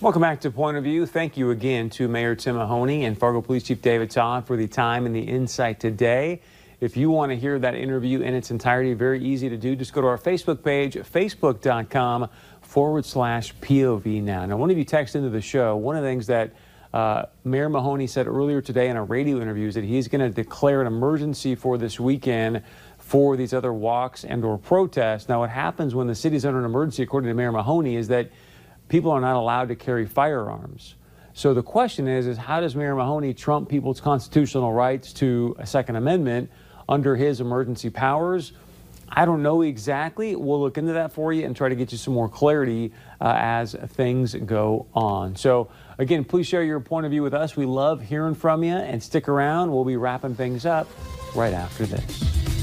Welcome back to Point of View. Thank you again to Mayor Tim Mahoney and Fargo Police Chief David Todd for the time and the insight today. If you want to hear that interview in its entirety, very easy to do. Just go to our Facebook page, facebook.com forward slash POV now. Now, one of you texted into the show. One of the things that uh, Mayor Mahoney said earlier today in a radio interview is that he's going to declare an emergency for this weekend for these other walks and or protests. Now, what happens when the city's under an emergency, according to Mayor Mahoney, is that people are not allowed to carry firearms. So the question is, is how does Mayor Mahoney trump people's constitutional rights to a Second Amendment under his emergency powers? I don't know exactly. We'll look into that for you and try to get you some more clarity uh, as things go on. So, again, please share your point of view with us. We love hearing from you and stick around. We'll be wrapping things up right after this.